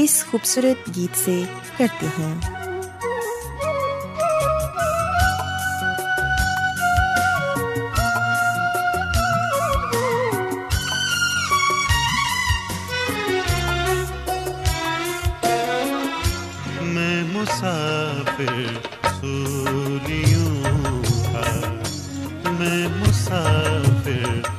اس خوبصورت گیت سے کرتے ہیں۔ میں مسافر سوریوں میں مسافر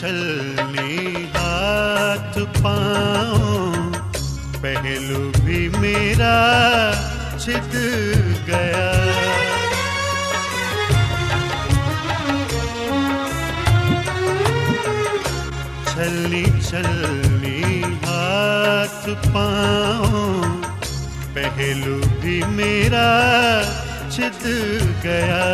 چھلنی ہاتھ پاؤں۔ پہلو بھی میرا چھت گیا۔ چھلنی چھلنی ہاتھ پاؤں۔ پہلو بھی میرا چھت گیا۔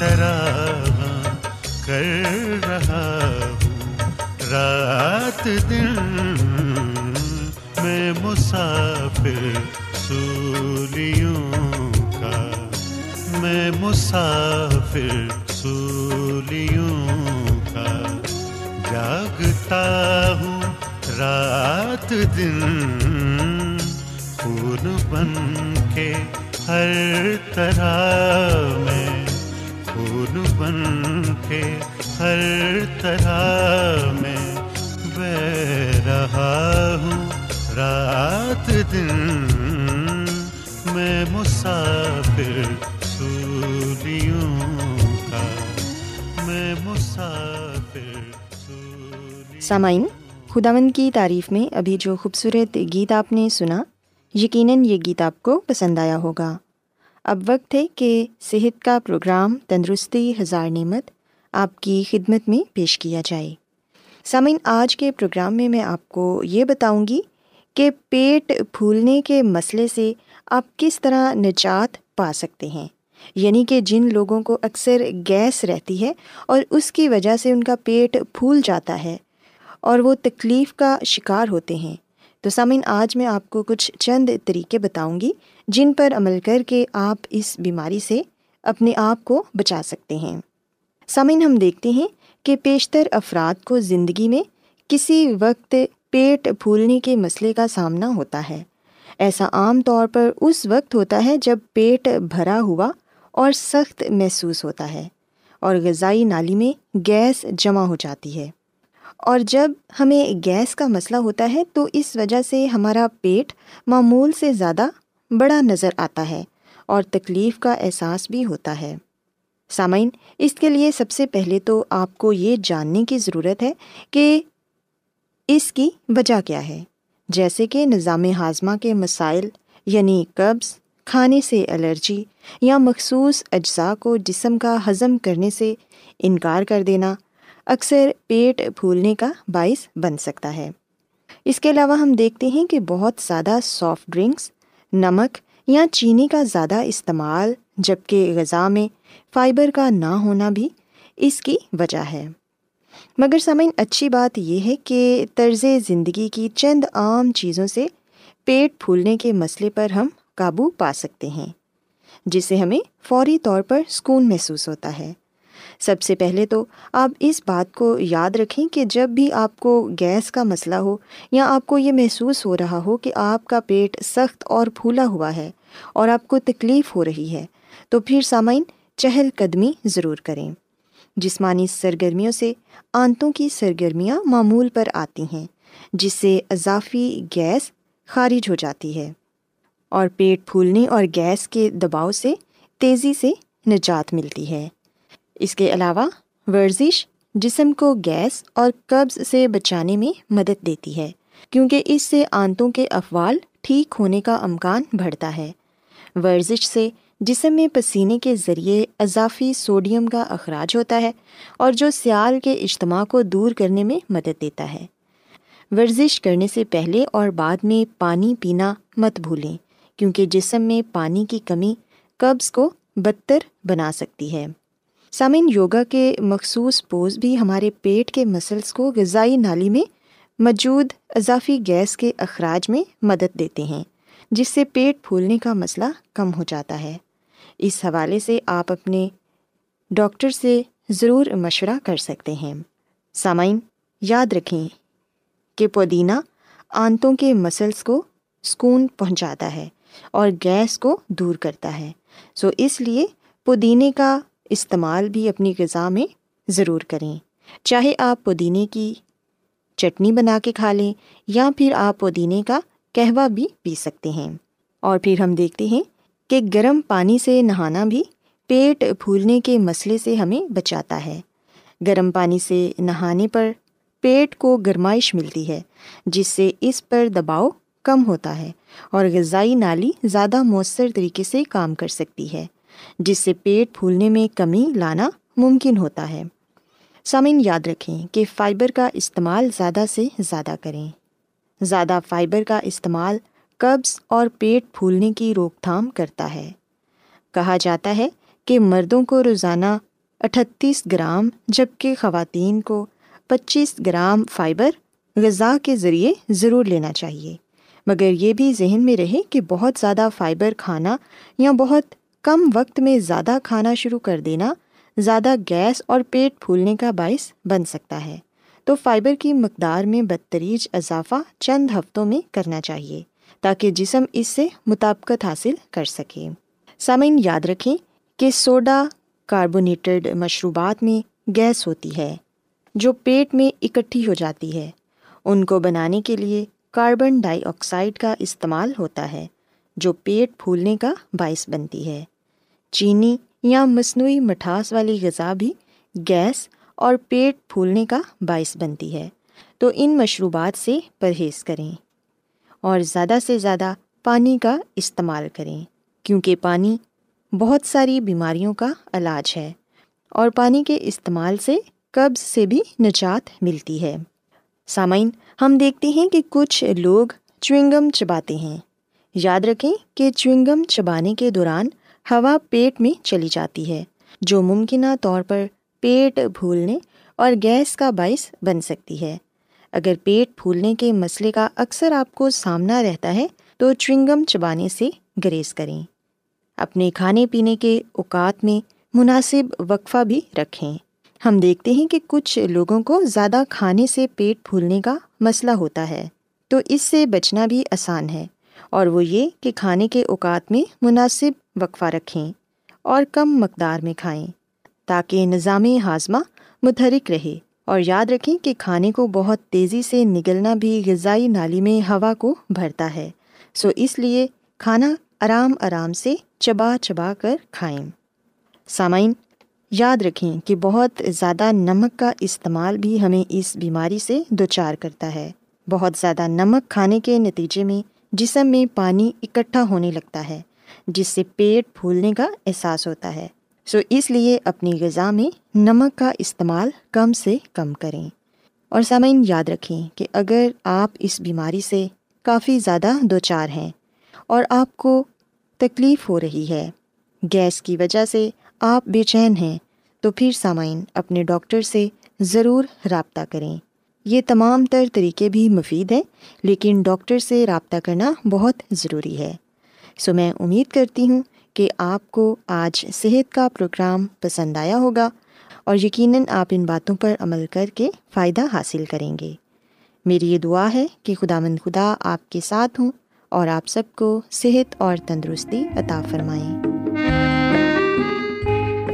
میں کر رہا ہوں۔ رات دن میں مسافر سولیوں کا۔ میں مسافر سولیوں کا۔ جاگتا ہوں رات دن۔ خون بن کے ہر طرح میں خون کے ہر طرح میں بہ رہا ہوں۔ رات دن میں مسافر سولیوں کا، میں مسافر سامعین، خداوند کی تعریف میں ابھی جو خوبصورت گیت آپ نے سنا، یقیناً یہ گیت آپ کو پسند آیا ہوگا۔ اب وقت ہے کہ صحت کا پروگرام تندرستی ہزار نعمت آپ کی خدمت میں پیش کیا جائے۔ سامعین، آج کے پروگرام میں میں آپ کو یہ بتاؤں گی کہ پیٹ پھولنے کے مسئلے سے آپ کس طرح نجات پا سکتے ہیں۔ یعنی کہ جن لوگوں کو اکثر گیس رہتی ہے اور اس کی وجہ سے ان کا پیٹ پھول جاتا ہے اور وہ تکلیف کا شکار ہوتے ہیں۔ تو سامعین، آج میں آپ کو کچھ چند طریقے بتاؤں گی جن پر عمل کر کے آپ اس بیماری سے اپنے آپ کو بچا سکتے ہیں۔ سامعین، ہم دیکھتے ہیں کہ پیشتر افراد کو زندگی میں کسی وقت پیٹ پھولنے کے مسئلے کا سامنا ہوتا ہے۔ ایسا عام طور پر اس وقت ہوتا ہے جب پیٹ بھرا ہوا اور سخت محسوس ہوتا ہے اور غذائی نالی میں گیس جمع ہو جاتی ہے۔ اور جب ہمیں گیس کا مسئلہ ہوتا ہے تو اس وجہ سے ہمارا پیٹ معمول سے زیادہ بڑا نظر آتا ہے اور تکلیف کا احساس بھی ہوتا ہے۔ سامعین، اس کے لیے سب سے پہلے تو آپ کو یہ جاننے کی ضرورت ہے کہ اس کی وجہ کیا ہے۔ جیسے کہ نظام ہاضمہ کے مسائل یعنی قبض، کھانے سے الرجی یا مخصوص اجزاء کو جسم کا ہضم کرنے سے انکار کر دینا اکثر پیٹ پھولنے کا باعث بن سکتا ہے۔ اس کے علاوہ ہم دیکھتے ہیں کہ بہت زیادہ سافٹ ڈرنکس نمک یا چینی کا زیادہ استعمال جبکہ غذا میں فائبر کا نہ ہونا بھی اس کی وجہ ہے۔ مگر سمعین اچھی بات یہ ہے کہ طرز زندگی کی چند عام چیزوں سے پیٹ پھولنے کے مسئلے پر ہم قابو پا سکتے ہیں، جس سے ہمیں فوری طور پر سکون محسوس ہوتا ہے۔ سب سے پہلے تو آپ اس بات کو یاد رکھیں کہ جب بھی آپ کو گیس کا مسئلہ ہو یا آپ کو یہ محسوس ہو رہا ہو کہ آپ کا پیٹ سخت اور پھولا ہوا ہے اور آپ کو تکلیف ہو رہی ہے، تو پھر سامعین چہل قدمی ضرور کریں۔ جسمانی سرگرمیوں سے آنتوں کی سرگرمیاں معمول پر آتی ہیں، جس سے اضافی گیس خارج ہو جاتی ہے۔ اور پیٹ پھولنے اور گیس کے دباؤ سے تیزی سے نجات ملتی ہے۔ اس کے علاوہ ورزش جسم کو گیس اور قبض سے بچانے میں مدد دیتی ہے، کیونکہ اس سے آنتوں کے افعال ٹھیک ہونے کا امکان بڑھتا ہے۔ ورزش سے جسم میں پسینے کے ذریعے اضافی سوڈیم کا اخراج ہوتا ہے اور جو سیال کے اجتماع کو دور کرنے میں مدد دیتا ہے۔ ورزش کرنے سے پہلے اور بعد میں پانی پینا مت بھولیں، کیونکہ جسم میں پانی کی کمی قبض کو بدتر بنا سکتی ہے۔ سامعین، یوگا کے مخصوص پوز بھی ہمارے پیٹ کے مسلس کو غذائی نالی میں موجود اضافی گیس کے اخراج میں مدد دیتے ہیں، جس سے پیٹ پھولنے کا مسئلہ کم ہو جاتا ہے۔ اس حوالے سے آپ اپنے ڈاکٹر سے ضرور مشورہ کر سکتے ہیں۔ سامعین، یاد رکھیں کہ پودینہ آنتوں کے مسلس کو سکون پہنچاتا ہے اور گیس کو دور کرتا ہے۔ سو اس لیے پودینے کا استعمال بھی اپنی غذا میں ضرور کریں۔ چاہے آپ پودینے کی چٹنی بنا کے کھا لیں یا پھر آپ پودینے کا قہوہ بھی پی سکتے ہیں۔ اور پھر ہم دیکھتے ہیں کہ گرم پانی سے نہانا بھی پیٹ پھولنے کے مسئلے سے ہمیں بچاتا ہے۔ گرم پانی سے نہانے پر پیٹ کو گرمائش ملتی ہے، جس سے اس پر دباؤ کم ہوتا ہے اور غذائی نالی زیادہ مؤثر طریقے سے کام کر سکتی ہے۔ جس سے پیٹ پھولنے میں کمی لانا ممکن ہوتا ہے۔ سامعین، یاد رکھیں کہ فائبر کا استعمال زیادہ سے زیادہ کریں۔ زیادہ فائبر کا استعمال قبض اور پیٹ پھولنے کی روک تھام کرتا ہے۔ کہا جاتا ہے کہ مردوں کو روزانہ اٹھتیس گرام جبکہ خواتین کو پچیس گرام فائبر غذا کے ذریعے ضرور لینا چاہیے۔ مگر یہ بھی ذہن میں رہے کہ بہت زیادہ فائبر کھانا یا بہت کم وقت میں زیادہ کھانا شروع کر دینا زیادہ گیس اور پیٹ پھولنے کا باعث بن سکتا ہے۔ تو فائبر کی مقدار میں بدتریج اضافہ چند ہفتوں میں کرنا چاہیے تاکہ جسم اس سے مطابقت حاصل کر سکے۔ سامعین، یاد رکھیں کہ سوڈا کاربونیٹڈ مشروبات میں گیس ہوتی ہے جو پیٹ میں اکٹھی ہو جاتی ہے۔ ان کو بنانے کے لیے کاربن ڈائی آکسائڈ کا استعمال ہوتا ہے۔ جو پیٹ پھولنے کا باعث بنتی ہے۔ چینی یا مصنوعی مٹھاس والی غذا بھی گیس اور پیٹ پھولنے کا باعث بنتی ہے۔ تو ان مشروبات سے پرہیز کریں اور زیادہ سے زیادہ پانی کا استعمال کریں، کیونکہ پانی بہت ساری بیماریوں کا علاج ہے اور پانی کے استعمال سے قبض سے بھی نجات ملتی ہے۔ سامعین، ہم دیکھتے ہیں کہ کچھ لوگ چوئنگم چباتے ہیں۔ یاد رکھیں کہ چوئنگم چبانے کے دوران ہوا پیٹ میں چلی جاتی ہے، جو ممکنہ طور پر پیٹ پھولنے اور گیس کا باعث بن سکتی ہے۔ اگر پیٹ پھولنے کے مسئلے کا اکثر آپ کو سامنا رہتا ہے، تو چوئنگم چبانے سے گریز کریں۔ اپنے کھانے پینے کے اوقات میں مناسب وقفہ بھی رکھیں۔ ہم دیکھتے ہیں کہ کچھ لوگوں کو زیادہ کھانے سے پیٹ پھولنے کا مسئلہ ہوتا ہے، تو اس سے بچنا بھی آسان ہے۔ اور وہ یہ کہ کھانے کے اوقات میں مناسب وقفہ رکھیں اور کم مقدار میں کھائیں تاکہ نظام ہاضمہ متحرک رہے اور یاد رکھیں کہ کھانے کو بہت تیزی سے نگلنا بھی غذائی نالی میں ہوا کو بھرتا ہے۔ سو اس لیے کھانا آرام آرام سے چبا چبا کر کھائیں۔ سامعین، یاد رکھیں کہ بہت زیادہ نمک کا استعمال بھی ہمیں اس بیماری سے دوچار کرتا ہے۔ بہت زیادہ نمک کھانے کے نتیجے میں جسم میں پانی اکٹھا ہونے لگتا ہے، جس سے پیٹ پھولنے کا احساس ہوتا ہے۔ سو اس لیے اپنی غذا میں نمک کا استعمال کم سے کم کریں۔ اور سامعین، یاد رکھیں کہ اگر آپ اس بیماری سے کافی زیادہ دو چار ہیں اور آپ کو تکلیف ہو رہی ہے، گیس کی وجہ سے آپ بے چین ہیں، تو پھر سامعین، اپنے ڈاکٹر سے ضرور رابطہ کریں۔ یہ تمام تر طریقے بھی مفید ہیں، لیکن ڈاکٹر سے رابطہ کرنا بہت ضروری ہے۔ سو میں امید کرتی ہوں کہ آپ کو آج صحت کا پروگرام پسند آیا ہوگا اور یقیناً آپ ان باتوں پر عمل کر کے فائدہ حاصل کریں گے۔ میری یہ دعا ہے کہ خدا مند خدا آپ کے ساتھ ہوں اور آپ سب کو صحت اور تندرستی عطا فرمائیں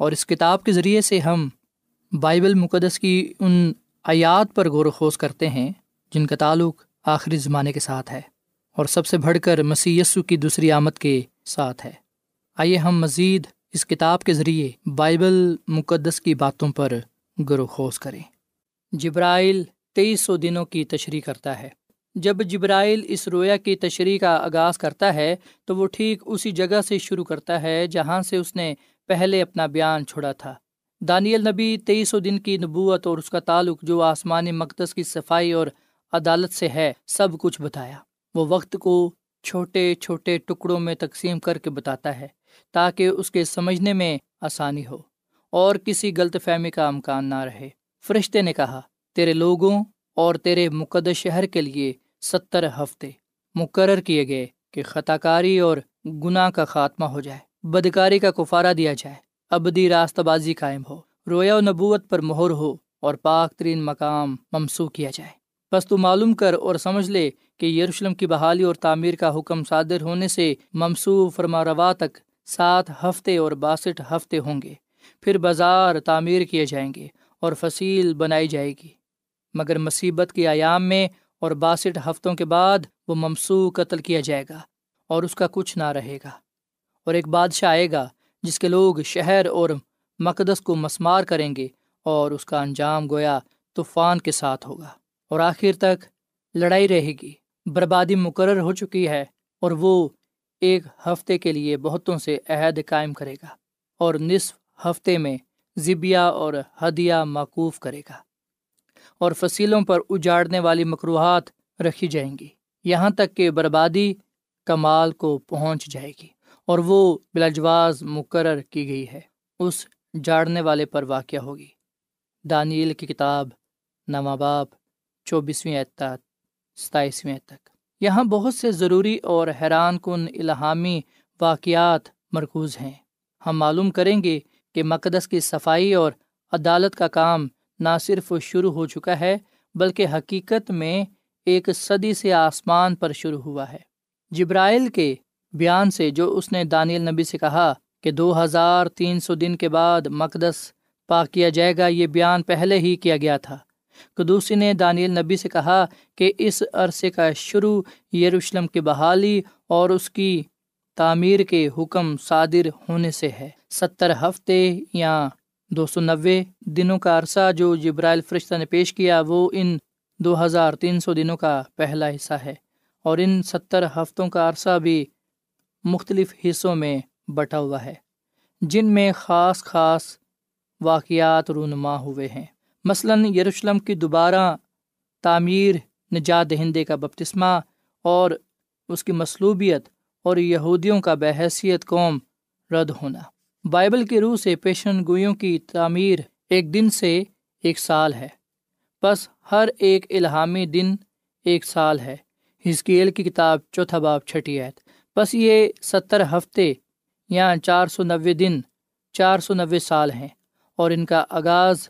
اور اس کتاب کے ذریعے سے ہم بائبل مقدس کی ان آیات پر غور و خوض کرتے ہیں، جن کا تعلق آخری زمانے کے ساتھ ہے، اور سب سے بڑھ کر مسی کی دوسری آمد کے ساتھ ہے۔ آئیے ہم مزید اس کتاب کے ذریعے بائبل مقدس کی باتوں پر غور و خوض کریں۔ جبرائل تیئیس سو دنوں کی تشریح کرتا ہے۔ جب جبرائل اس رویا کی تشریح کا آغاز کرتا ہے، تو وہ ٹھیک اسی جگہ سے شروع کرتا ہے، جہاں سے اس نے پہلے اپنا بیان چھوڑا تھا۔ دانیل نبی تیئیس سو دن کی نبوت اور اس کا تعلق جو آسمانی مقدس کی صفائی اور عدالت سے ہے، سب کچھ بتایا۔ وہ وقت کو چھوٹے چھوٹے ٹکڑوں میں تقسیم کر کے بتاتا ہے، تاکہ اس کے سمجھنے میں آسانی ہو اور کسی غلط فہمی کا امکان نہ رہے۔ فرشتے نے کہا، تیرے لوگوں اور تیرے مقدس شہر کے لیے ستر ہفتے مقرر کیے گئے کہ خطا کاری اور گناہ کا خاتمہ ہو جائے۔ بدکاری کا کفارہ دیا جائے، ابدی راستہ بازی قائم ہو۔ رویا و نبوت پر مہر ہو اور پاک ترین مقام ممسو کیا جائے۔ بس تو معلوم کر اور سمجھ لے کہ یروشلم کی بحالی اور تعمیر کا حکم صادر ہونے سے ممسو فرما روا تک سات ہفتے اور باسٹھ ہفتے ہوں گے۔ پھر بازار تعمیر کیے جائیں گے اور فصیل بنائی جائے گی۔ مگر مصیبت کے آیام میں اور باسٹھ ہفتوں کے بعد وہ ممسو قتل کیا جائے گا اور اس کا کچھ نہ رہے گا۔ اور ایک بادشاہ آئے گا، جس کے لوگ شہر اور مقدس کو مسمار کریں گے، اور اس کا انجام گویا طوفان کے ساتھ ہوگا۔ اور آخر تک لڑائی رہے گی۔ بربادی مقرر ہو چکی ہے، اور وہ ایک ہفتے کے لیے بہتوں سے عہد قائم کرے گا، اور نصف ہفتے میں ذبیہ اور ہدیہ معقوف کرے گا۔ اور فصیلوں پر اجاڑنے والی مقروحات رکھی جائیں گی۔ یہاں تک کہ بربادی کمال کو پہنچ جائے گی۔ اور وہ بلاجواز مقرر کی گئی ہے۔ اس جاڑنے والے پر واقع ہوگی۔ دانیل کی کتاب نواں باب چوبیسویں اعتعاد ستائیسویں تک۔ یہاں بہت سے ضروری اور حیران کن الہامی واقعات مرکوز ہیں۔ ہم معلوم کریں گے کہ مقدس کی صفائی اور عدالت کا کام نہ صرف شروع ہو چکا ہے، بلکہ حقیقت میں ایک صدی سے آسمان پر شروع ہوا ہے۔ جبرائل کے بیان سے جو اس نے دانیل نبی سے کہا کہ دو ہزار تین سو دن کے بعد مقدس پاک کیا جائے گا، یہ بیان پہلے ہی کیا گیا تھا۔ قدوسی نے دانیل نبی سے کہا کہ اس عرصے کا شروع یروشلم کی بحالی اور اس کی تعمیر کے حکم صادر ہونے سے ہے۔ ستر ہفتے یا دو سو نوے دنوں کا عرصہ جو جبرائل فرشتہ نے پیش کیا، وہ ان دو ہزار تین سو دنوں کا پہلا حصہ ہے۔ اور ان ستر ہفتوں کا عرصہ بھی مختلف حصوں میں بٹا ہوا ہے، جن میں خاص خاص واقعات رونما ہوئے ہیں۔ مثلاً، یروشلم کی دوبارہ تعمیر نجات دہندے کا بپتسمہ اور اس کی مصلوبیت اور یہودیوں کا بحیثیت قوم رد ہونا۔ بائبل کے روح سے پیشن گوئیوں کی تعمیر ایک دن سے ایک سال ہے۔ بس ہر ایک الہامی دن ایک سال ہے۔ ہزکیل کی کتاب چوتھا باب، چھٹی عید بس یہ ستر ہفتے یا چار سو نوے دن، چار سو نوے سال ہیں اور ان کا آغاز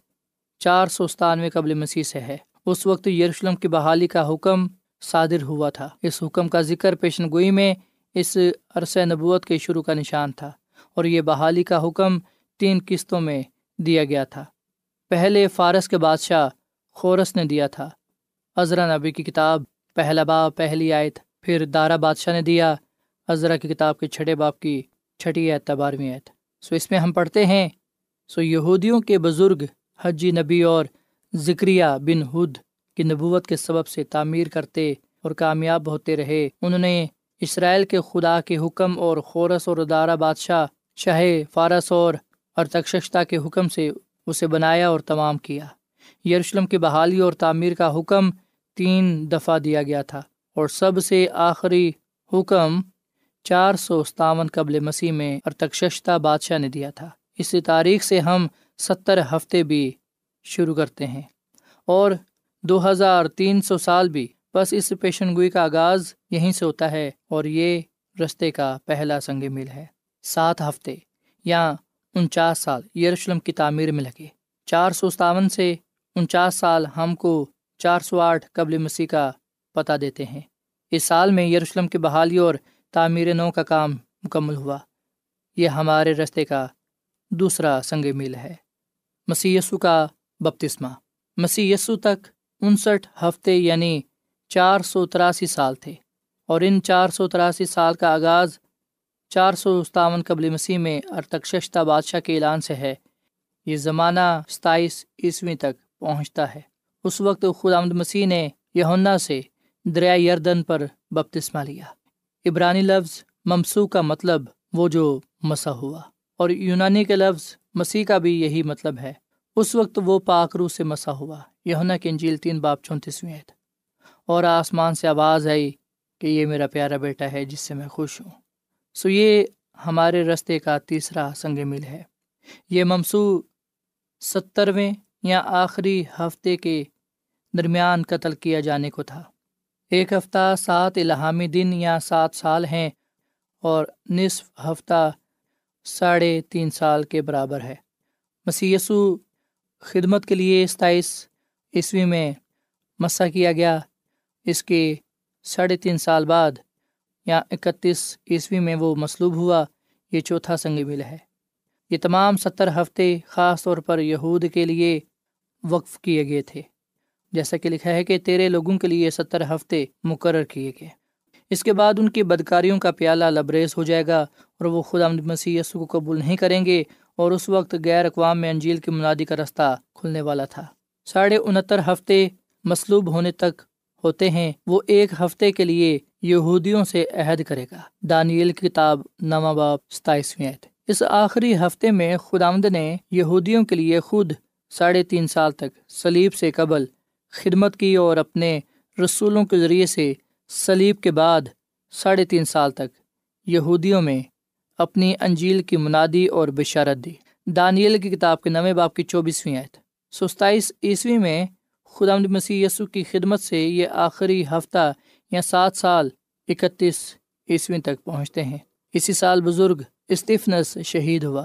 چار سو ستانوے قبل مسیح سے ہے۔ اس وقت یروشلم کی بحالی کا حکم صادر ہوا تھا۔ اس حکم کا ذکر پیشن گوئی میں اس عرصۂ نبوت کے شروع کا نشان تھا اور یہ بحالی کا حکم تین قسطوں میں دیا گیا تھا۔ پہلے فارس کے بادشاہ خورس نے دیا تھا۔ عذرا نبی کی کتاب، پہلا با پہلی آیت، پھر دارا بادشاہ نے دیا۔ عذرا کی کتاب کے چھٹے باپ کی چھٹی عید تبارویں عید سو اس میں ہم پڑھتے ہیں، سو یہودیوں کے بزرگ حجی نبی اور ذکریہ بن ہد کی نبوت کے سبب سے تعمیر کرتے اور کامیاب ہوتے رہے۔ انہوں نے اسرائیل کے خدا کے حکم اور خورس اور ادارہ بادشاہ شاہ فارس اور ارتکشتا کے حکم سے اسے بنایا اور تمام کیا۔ یروشلم کی بحالی اور تعمیر کا حکم تین دفعہ دیا گیا تھا اور سب سے آخری حکم چار سو ستاون قبل مسیح میں ارتکشتا بادشاہ نے دیا تھا۔ اسی تاریخ سے ہم ستر ہفتے بھی شروع کرتے ہیں اور دو ہزار تین سو سال بھی۔ بس اس پیشن گوئی کا آغاز یہیں سے ہوتا ہے اور یہ رستے کا پہلا سنگ میل ہے۔ سات ہفتے یا انچاس سال یروشلم کی تعمیر میں لگے۔ چار سو ستاون سے انچاس سال ہم کو چار سو آٹھ قبل مسیح کا پتہ دیتے ہیں۔ اس سال میں یروشلم کی بحالی اور تعمیر نو کا کام مکمل ہوا۔ یہ ہمارے رستے کا دوسرا سنگ میل ہے۔ مسی کا بپتسمہ۔ مسی یسو تک انسٹھ ہفتے یعنی چار سو تراسی سال تھے۔ اور ان چار سو تراسی سال کا آغاز چار سو ستاون قبل مسیح میں ارتکشتہ بادشاہ کے اعلان سے ہے۔ یہ زمانہ ستائیس عیسویں تک پہنچتا ہے۔ اس وقت خدا آمد مسیح نے یہنا سے دریا یردن پر بپتسمہ لیا۔ عبرانی لفظ ممسو کا مطلب وہ جو مسا ہوا اور یونانی کے لفظ مسیح کا بھی یہی مطلب ہے۔ اس وقت وہ پاکرو سے مسا ہوا۔ یہنا کی انجیل تین باپ چونتیسویں اور آسمان سے آواز آئی کہ یہ میرا پیارا بیٹا ہے جس سے میں خوش ہوں۔ سو یہ ہمارے رستے کا تیسرا سنگ مل ہے۔ یہ ممسو سترویں یا آخری ہفتے کے درمیان قتل کیا جانے کو تھا۔ ایک ہفتہ سات الہامی دن یا سات سال ہیں اور نصف ہفتہ ساڑھے تین سال کے برابر ہے۔ مسیسو خدمت کے لیے ستائیس عیسوی میں مسا کیا گیا۔ اس کے ساڑھے تین سال بعد یا اکتیس عیسوی میں وہ مصلوب ہوا۔ یہ چوتھا سنگ مل ہے۔ یہ تمام ستر ہفتے خاص طور پر یہود کے لیے وقف کیے گئے تھے۔ جیسا کہ لکھا ہے کہ تیرے لوگوں کے لیے ستر ہفتے مقرر کیے گئے۔ اس کے بعد ان کی بدکاریوں کا پیالہ لبریز ہو جائے گا اور وہ خدا مسیح کو قبول نہیں کریں گے اور اس وقت غیر اقوام میں انجیل کی منادی کا رستہ کھلنے والا تھا۔ ساڑھے انہتر ہفتے مصلوب ہونے تک ہوتے ہیں، وہ ایک ہفتے کے لیے یہودیوں سے عہد کرے گا۔ دانیل کی کتاب نواں باب ستائیسویں اس آخری ہفتے میں خدامد نے یہودیوں کے لیے خود ساڑھے تین سال تک سلیب سے قبل خدمت کی اور اپنے رسولوں کے ذریعے سے سلیب کے بعد ساڑھے تین سال تک یہودیوں میں اپنی انجیل کی منادی اور بشارت دی۔ دانیل کی کتاب کے نویں باپ کی چوبیسویں آیت۔ ستائیس عیسوی میں خدا مسیح یسو کی خدمت سے یہ آخری ہفتہ یا سات سال اکتیس عیسویں تک پہنچتے ہیں۔ اسی سال بزرگ استفنس شہید ہوا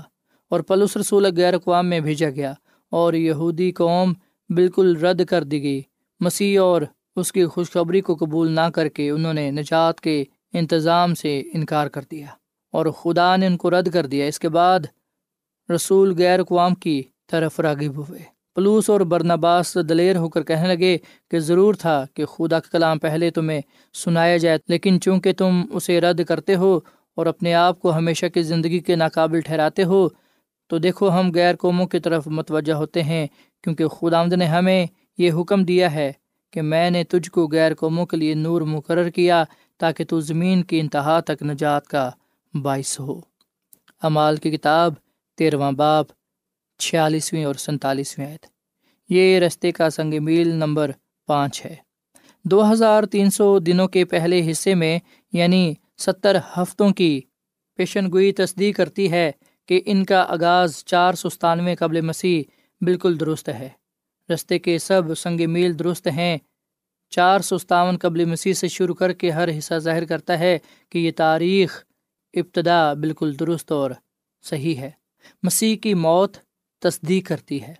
اور پلس رسول غیر اقوام میں بھیجا گیا اور یہودی قوم بالکل رد کر دی گئی۔ مسیح اور اس کی خوشخبری کو قبول نہ کر کے انہوں نے نجات کے انتظام سے انکار کر دیا اور خدا نے ان کو رد کر دیا۔ اس کے بعد رسول غیر اقوام کی طرف راغب ہوئے۔ پلوس اور برنباس دلیر ہو کر کہنے لگے کہ ضرور تھا کہ خدا کا کلام پہلے تمہیں سنایا جائے، لیکن چونکہ تم اسے رد کرتے ہو اور اپنے آپ کو ہمیشہ کی زندگی کے ناقابل ٹھہراتے ہو تو دیکھو ہم غیر قوموں کی طرف متوجہ ہوتے ہیں، کیونکہ خدا آمد نے ہمیں یہ حکم دیا ہے کہ میں نے تجھ کو غیر قوموں کے لیے نور مقرر کیا تاکہ تو زمین کی انتہا تک نجات کا باعث ہو۔ امال کی کتاب تیرواں باپ چھیالیسویں اور سنتالیسویں عید یہ رستے کا سنگ میل نمبر پانچ ہے۔ دو ہزار تین سو دنوں کے پہلے حصے میں یعنی ستر ہفتوں کی پیشن گوئی تصدیق کرتی ہے کہ ان کا آغاز چار سو ستانوے قبل مسیح بالکل درست ہے۔ رستے کے سب سنگ میل درست ہیں۔ چار سو ستاون قبل مسیح سے شروع کر کے ہر حصہ ظاہر کرتا ہے کہ یہ تاریخ ابتدا بالکل درست اور صحیح ہے۔ مسیح کی موت تصدیق کرتی ہے۔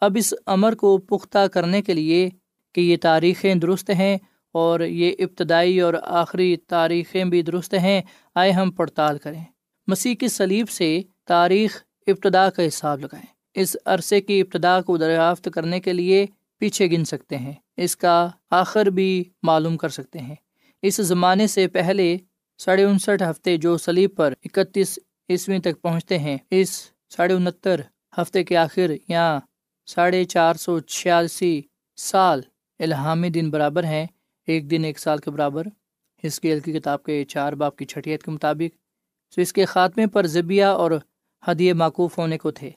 اب اس امر کو پختہ کرنے کے لیے کہ یہ تاریخیں درست ہیں اور یہ ابتدائی اور آخری تاریخیں بھی درست ہیں، آئے ہم پڑتال کریں۔ مسیح کی سلیب سے تاریخ ابتدا کا حساب لگائیں۔ اس عرصے کی ابتدا کو دریافت کرنے کے لیے پیچھے گن سکتے ہیں۔ اس کا آخر بھی معلوم کر سکتے ہیں۔ اس زمانے سے پہلے ساڑھے انسٹھ ہفتے جو سلیب پر اکتیس عیسویں تک پہنچتے ہیں، اس ساڑھے انہتر ہفتے کے آخر یا ساڑھے چار سو چھیاسی سال الہامی دن برابر ہیں۔ ایک دن ایک سال کے برابر۔ ہسکیل کی کتاب کے چار باپ کی چھٹیت کے مطابق۔ تو اس کے خاتمے پر ذبیہ اور ہدیے معقوف ہونے کو تھے۔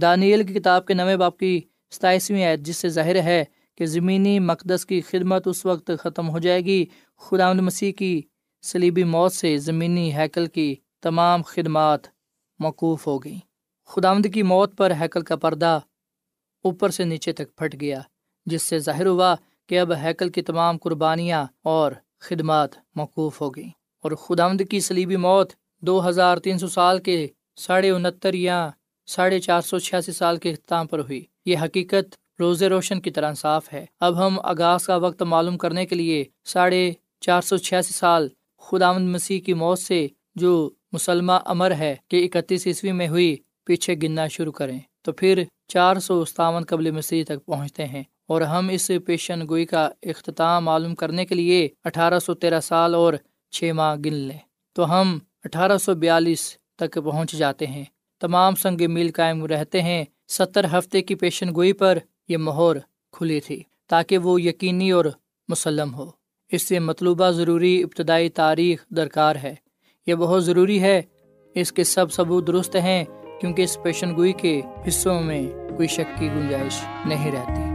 دانیل کی کتاب کے نویں باپ کی ستائیسویں عید جس سے ظاہر ہے کہ زمینی مقدس کی خدمت اس وقت ختم ہو جائے گی خدا مسیح کی سلیبی موت سے زمینی ہیکل کی تمام خدمات موقوف ہو گئیں۔ خدامد کی موت پر ہیکل کا پردہ اوپر سے نیچے تک پھٹ گیا، جس سے ظاہر ہوا کہ اب ہیکل کی تمام قربانیاں اور خدمات موقوف ہو گئیں۔ اور خدامد کی سلیبی موت دو ہزار تین سو سال کے ساڑھے انہتر یا ساڑھے چار سو چھیاسی سال کے اختتام پر ہوئی۔ یہ حقیقت روز روشن کی طرح صاف ہے۔ اب ہم آغاز کا وقت معلوم کرنے کے لیے ساڑھے چار سو چھیاسی سال خدامد مسیح کی موت سے جو مسلمہ امر ہے کہ اکتیس عیسوی میں ہوئی، پیچھے گننا شروع کریں۔ تو پھر چار سو ستاون قبل مسیح تک پہنچتے ہیں۔ اور ہم اس پیشن گوئی کا اختتام معلوم کرنے کے لیے اٹھارہ سو تیرہ سال اور چھ ماہ گن لیں۔ تو ہم اٹھارہ سو بیالیس تک پہنچ جاتے ہیں۔ تمام سنگ میل قائم رہتے ہیں۔ ستر ہفتے کی پیشن گوئی پر یہ مہور کھلی تھی تاکہ وہ یقینی اور مسلم ہو۔ اس سے مطلوبہ ضروری ابتدائی تاریخ درکار ہے۔ یہ بہت ضروری ہے۔ اس کے سب ثبوت درست ہیں کیونکہ اس پیشن گوئی کے حصوں میں کوئی شک کی گنجائش نہیں رہتی۔